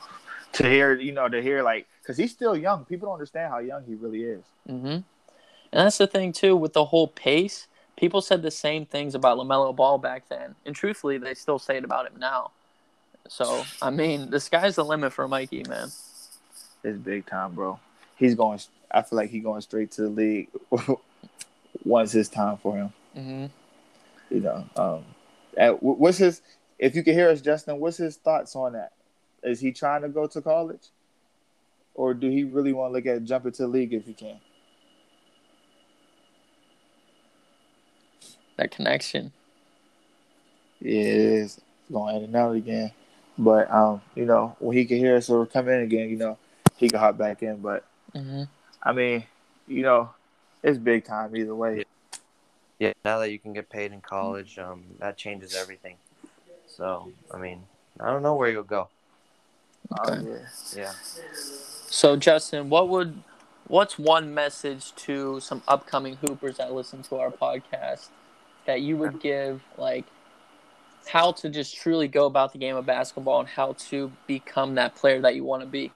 To hear, you know, to hear like, cause he's still young. People don't understand how young he really is. Mm-hmm. And that's the thing too with the whole pace. People said the same things about LaMelo Ball back then, and truthfully, they still say it about him now. So I mean, the sky's the limit for Mikey, man. It's big time, bro. He's going. I feel like he's going straight to the league once it's time for him. hmm You know. Um, wh- what's his? If you can hear us, Justin, what's his thoughts on that? Is he trying to go to college, or do he really want to look at jumping to the league if he can? That connection. Yeah, it is going in and out again. But um, you know, when he can hear us or come in again, you know, he can hop back in. But hmm I mean, you know, it's big time either way. yeah. Now that you can get paid in college, um, that changes everything. So I mean, I don't know where you'll go. Oh, Okay. yeah. Yeah. So Justin, what would what's one message to some upcoming hoopers that listen to our podcast that you would give like how to just truly go about the game of basketball and how to become that player that you want to be?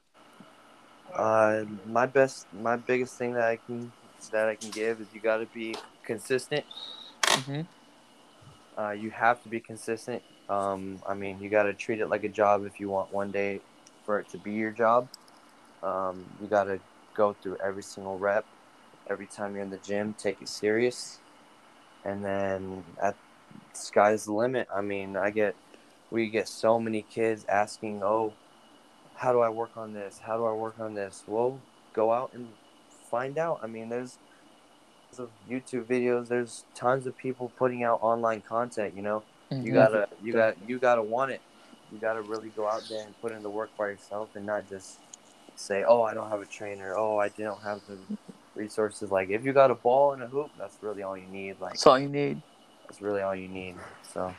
Uh, my best, my biggest thing that I can that I can give is you got to be consistent. hmm Uh, you have to be consistent. Um, I mean, you got to treat it like a job if you want one day for it to be your job. Um, you got to go through every single rep, every time you're in the gym, take it serious, and then at sky's the limit. I mean, I get we get so many kids asking, "Oh, how do I work on this? How do I work on this?" Well, go out and find out. I mean, there's of YouTube videos. There's tons of people putting out online content. You know, you Mhm. gotta, you got, you gotta want it. You gotta really go out there and put in the work by yourself, and not just say, "Oh, I don't have a trainer. Oh, I don't have the resources." Like, if you got a ball and a hoop, that's really all you need. Like, That's all you need. that's really all you need. So,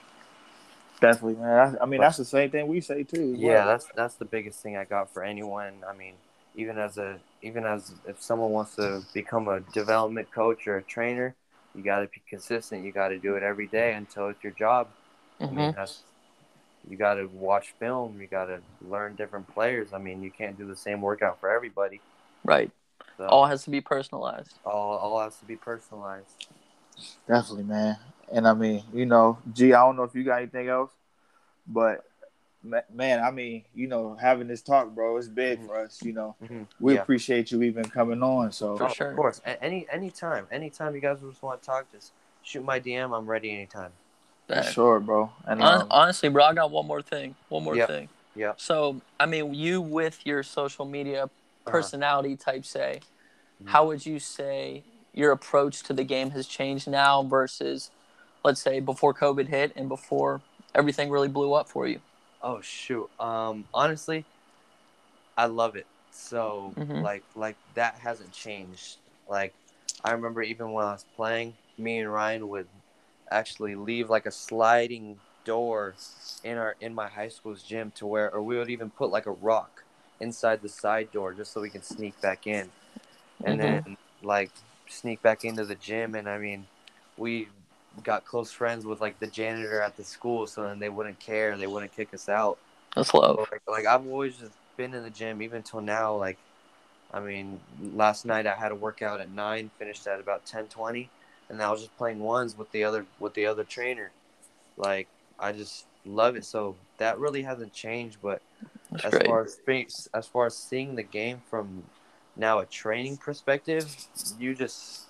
Definitely, man. I, I mean, that's the same thing we say too. yeah, well. that's that's the biggest thing I got for anyone. I mean, even as a, even as if someone wants to become a development coach or a trainer, you got to be consistent. You got to do it every day until it's your job. I hmm mean, that's you got to watch film. You got to learn different players. I mean, you can't do the same workout for everybody. Right. So All has to be personalized. all, all has to be personalized. Definitely, man. And I mean, you know, gee, I don't know if you got anything else, but man, I mean, you know, having this talk, bro, it's big Mhm. for us. You know, Mhm. we Yeah. appreciate you even coming on. So For sure. Of course. A- Any anytime. Anytime you guys just want to talk, just shoot my DM. I'm ready anytime. for That- sure, bro. And um, honestly, bro, I got one more thing. One more Yep. thing. Yep. So, I mean, you with your social media Uh-huh. personality type, say, Mhm. how would you say your approach to the game has changed now versus, let's say, before COVID hit and before everything really blew up for you? Oh shoot. Um honestly, I love it. So Mhm. like like that hasn't changed. Like I remember even when I was playing, me and Ryan would actually leave like a sliding door in our in my high school's gym to where or we would even put like a rock inside the side door just so we can sneak back in. And Mhm. then like sneak back into the gym and I mean we got close friends with like the janitor at the school so then they wouldn't care, they wouldn't kick us out. That's love. Like, like I've always just been in the gym even till now. Like, I mean, last night I had a workout at nine, finished at about ten twenty, and I was just playing ones with the other with the other trainer. Like, I just love it. So that really hasn't changed. But That's as great. far as as far as seeing the game from now a training perspective, you just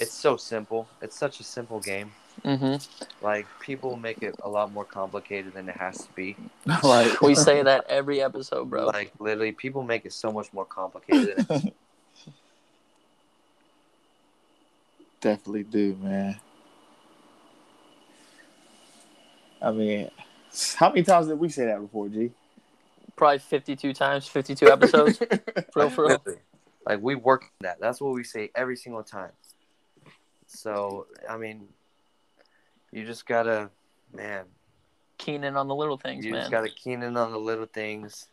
it's so simple. It's such a simple game. Hmm Like people make it a lot more complicated than it has to be. like We say that every episode, bro. Like literally, people make it so much more complicated. than it definitely do, man. I mean, how many times did we say that before, G? Probably 52 times, 52 episodes. for real, for real. Literally. Like we work that. That's what we say every single time. So I mean, you just gotta, man. Keen in on the little things, You man. just gotta keen in on the little things.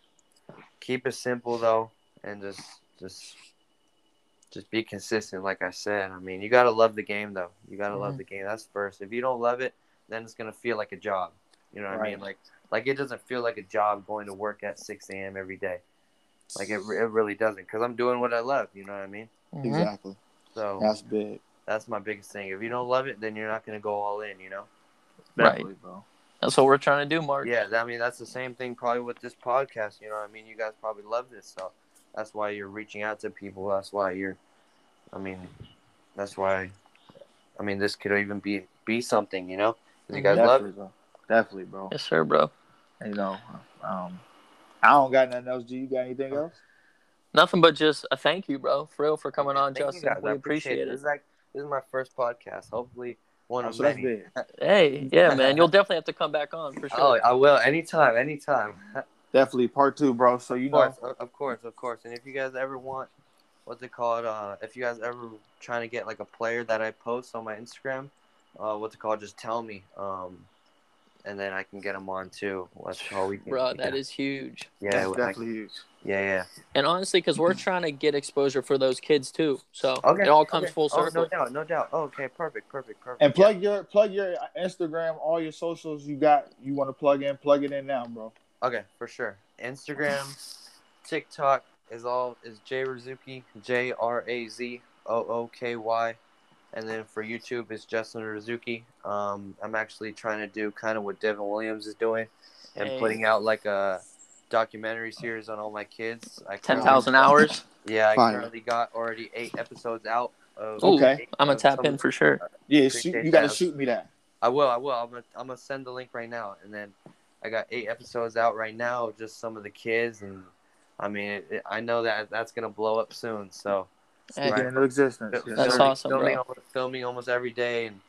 Keep it simple though, and just just just be consistent. Like I said, I mean, you gotta love the game though. You gotta love Mhm. the game. That's first. If you don't love it, then it's gonna feel like a job. You know what I mean? Like like it doesn't feel like a job going to work at six a.m. every day. Like it, it really doesn't, because I'm doing what I love. You know what I mean? Mhm. Exactly. So That's big. That's my biggest thing. If you don't love it, then you're not gonna go all in. You know? Right. Bro. That's what we're trying to do, Mark. Yeah, I mean that's the same thing probably with this podcast. You know, what I mean, you guys probably love this, so that's why you're reaching out to people. That's why you're, I mean, that's why, I mean, this could even be be something. You know, 'Cause you guys love Definitely, it. bro. Definitely, bro. Yes, sir, bro. You know, um, I don't got nothing else. Do you got anything else? Nothing but just a thank you, bro, for real, for coming on, Thank you, Justin. guys. we I appreciate it. it. is like this is my first podcast. Hopefully, one of so that's many. big. Hey, yeah, man, you'll definitely have to come back on for sure. Oh, I will anytime, anytime. Definitely part two, bro. So you Of know, course, of- of course, of course. And if you guys ever want, what's it called? Uh, if you guys ever trying to get like a player that I post on my Instagram, uh, what's it called? Just tell me. Um, and then I can get them on too. That's how we can. bro, that yeah. is huge. Yeah, that's I- definitely huge. yeah, yeah. And honestly, because we're trying to get exposure for those kids too, so Okay. it all comes okay. full Oh, circle. no doubt, no doubt. Oh, okay, perfect, perfect, perfect. And plug your plug your Instagram, all your socials you got. You want to plug in? Plug it in now, bro. Okay, for sure. Instagram, TikTok is all is J Razooky, J R A Z O O K Y, and then for YouTube it's Justin Razooky. Um, I'm actually trying to do kind of what Devin Williams is doing, and Hey. putting out like a documentary series on all my kids. I Ten currently- thousand hours. Yeah, I Fire. currently got already eight episodes out. Of Ooh, Okay. I'm gonna tap in for sure. Yeah, shoot, you got to shoot me that. I will. I will. I'm gonna. I'm gonna send the link right now, and then I got eight episodes out right now, just some of the kids, and I mean, it, it- I know that that's gonna blow up soon. So Hey, Speaking into existence. Fil- That's filming, awesome, filming, bro. almost, filming almost every day, and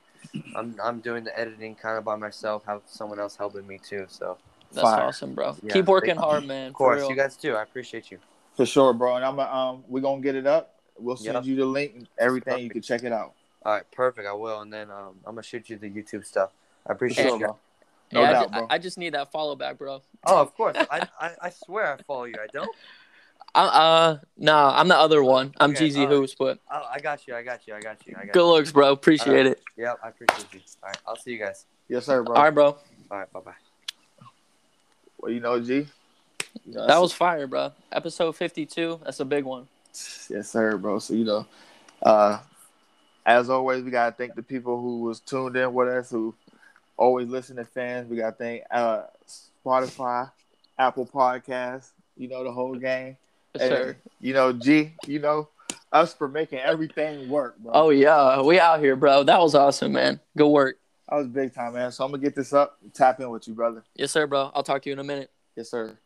I'm I'm doing the editing kind of by myself. Have someone else helping me too. So That's Fire. awesome, bro. Yeah, Keep working thank hard, man. of course, real. you guys too. I appreciate you. For sure, bro. And I'm a, um, we're gonna get it up. We'll send Yep. you the link and everything. You can check it out. All right, perfect. I will, and then um, I'm gonna shoot you the YouTube stuff. I appreciate sure, you. bro. No Hey, I, doubt, bro. I, I just need that follow back, bro. Oh, of course. I, I I swear I follow you. I don't. I, uh, nah, I'm the other one. I'm Okay, GZ alright. Hoops, but Oh, I got you. I got you. I got you. I got good you. looks, bro. Appreciate it. Yep, I appreciate you. All right, I'll see you guys. Yes, sir, bro. All right, bro. All right, bye bye. Well, you know, G. You know, That that's- was fire, bro. Episode 52. That's a big one. Yes, sir, bro. So you know, uh, as always, we gotta thank the people who was tuned in with us, who always listen to fans. We gotta thank uh, Spotify, Apple Podcasts. You know the whole game. Yes, sir. You know G. You know us for making everything work, bro. Oh yeah, we out here, bro. That was awesome, man. Good work. That was big time, man. So I'm gonna get this up, tap in with you, brother. Yes, sir, bro. I'll talk to you in a minute. Yes, sir.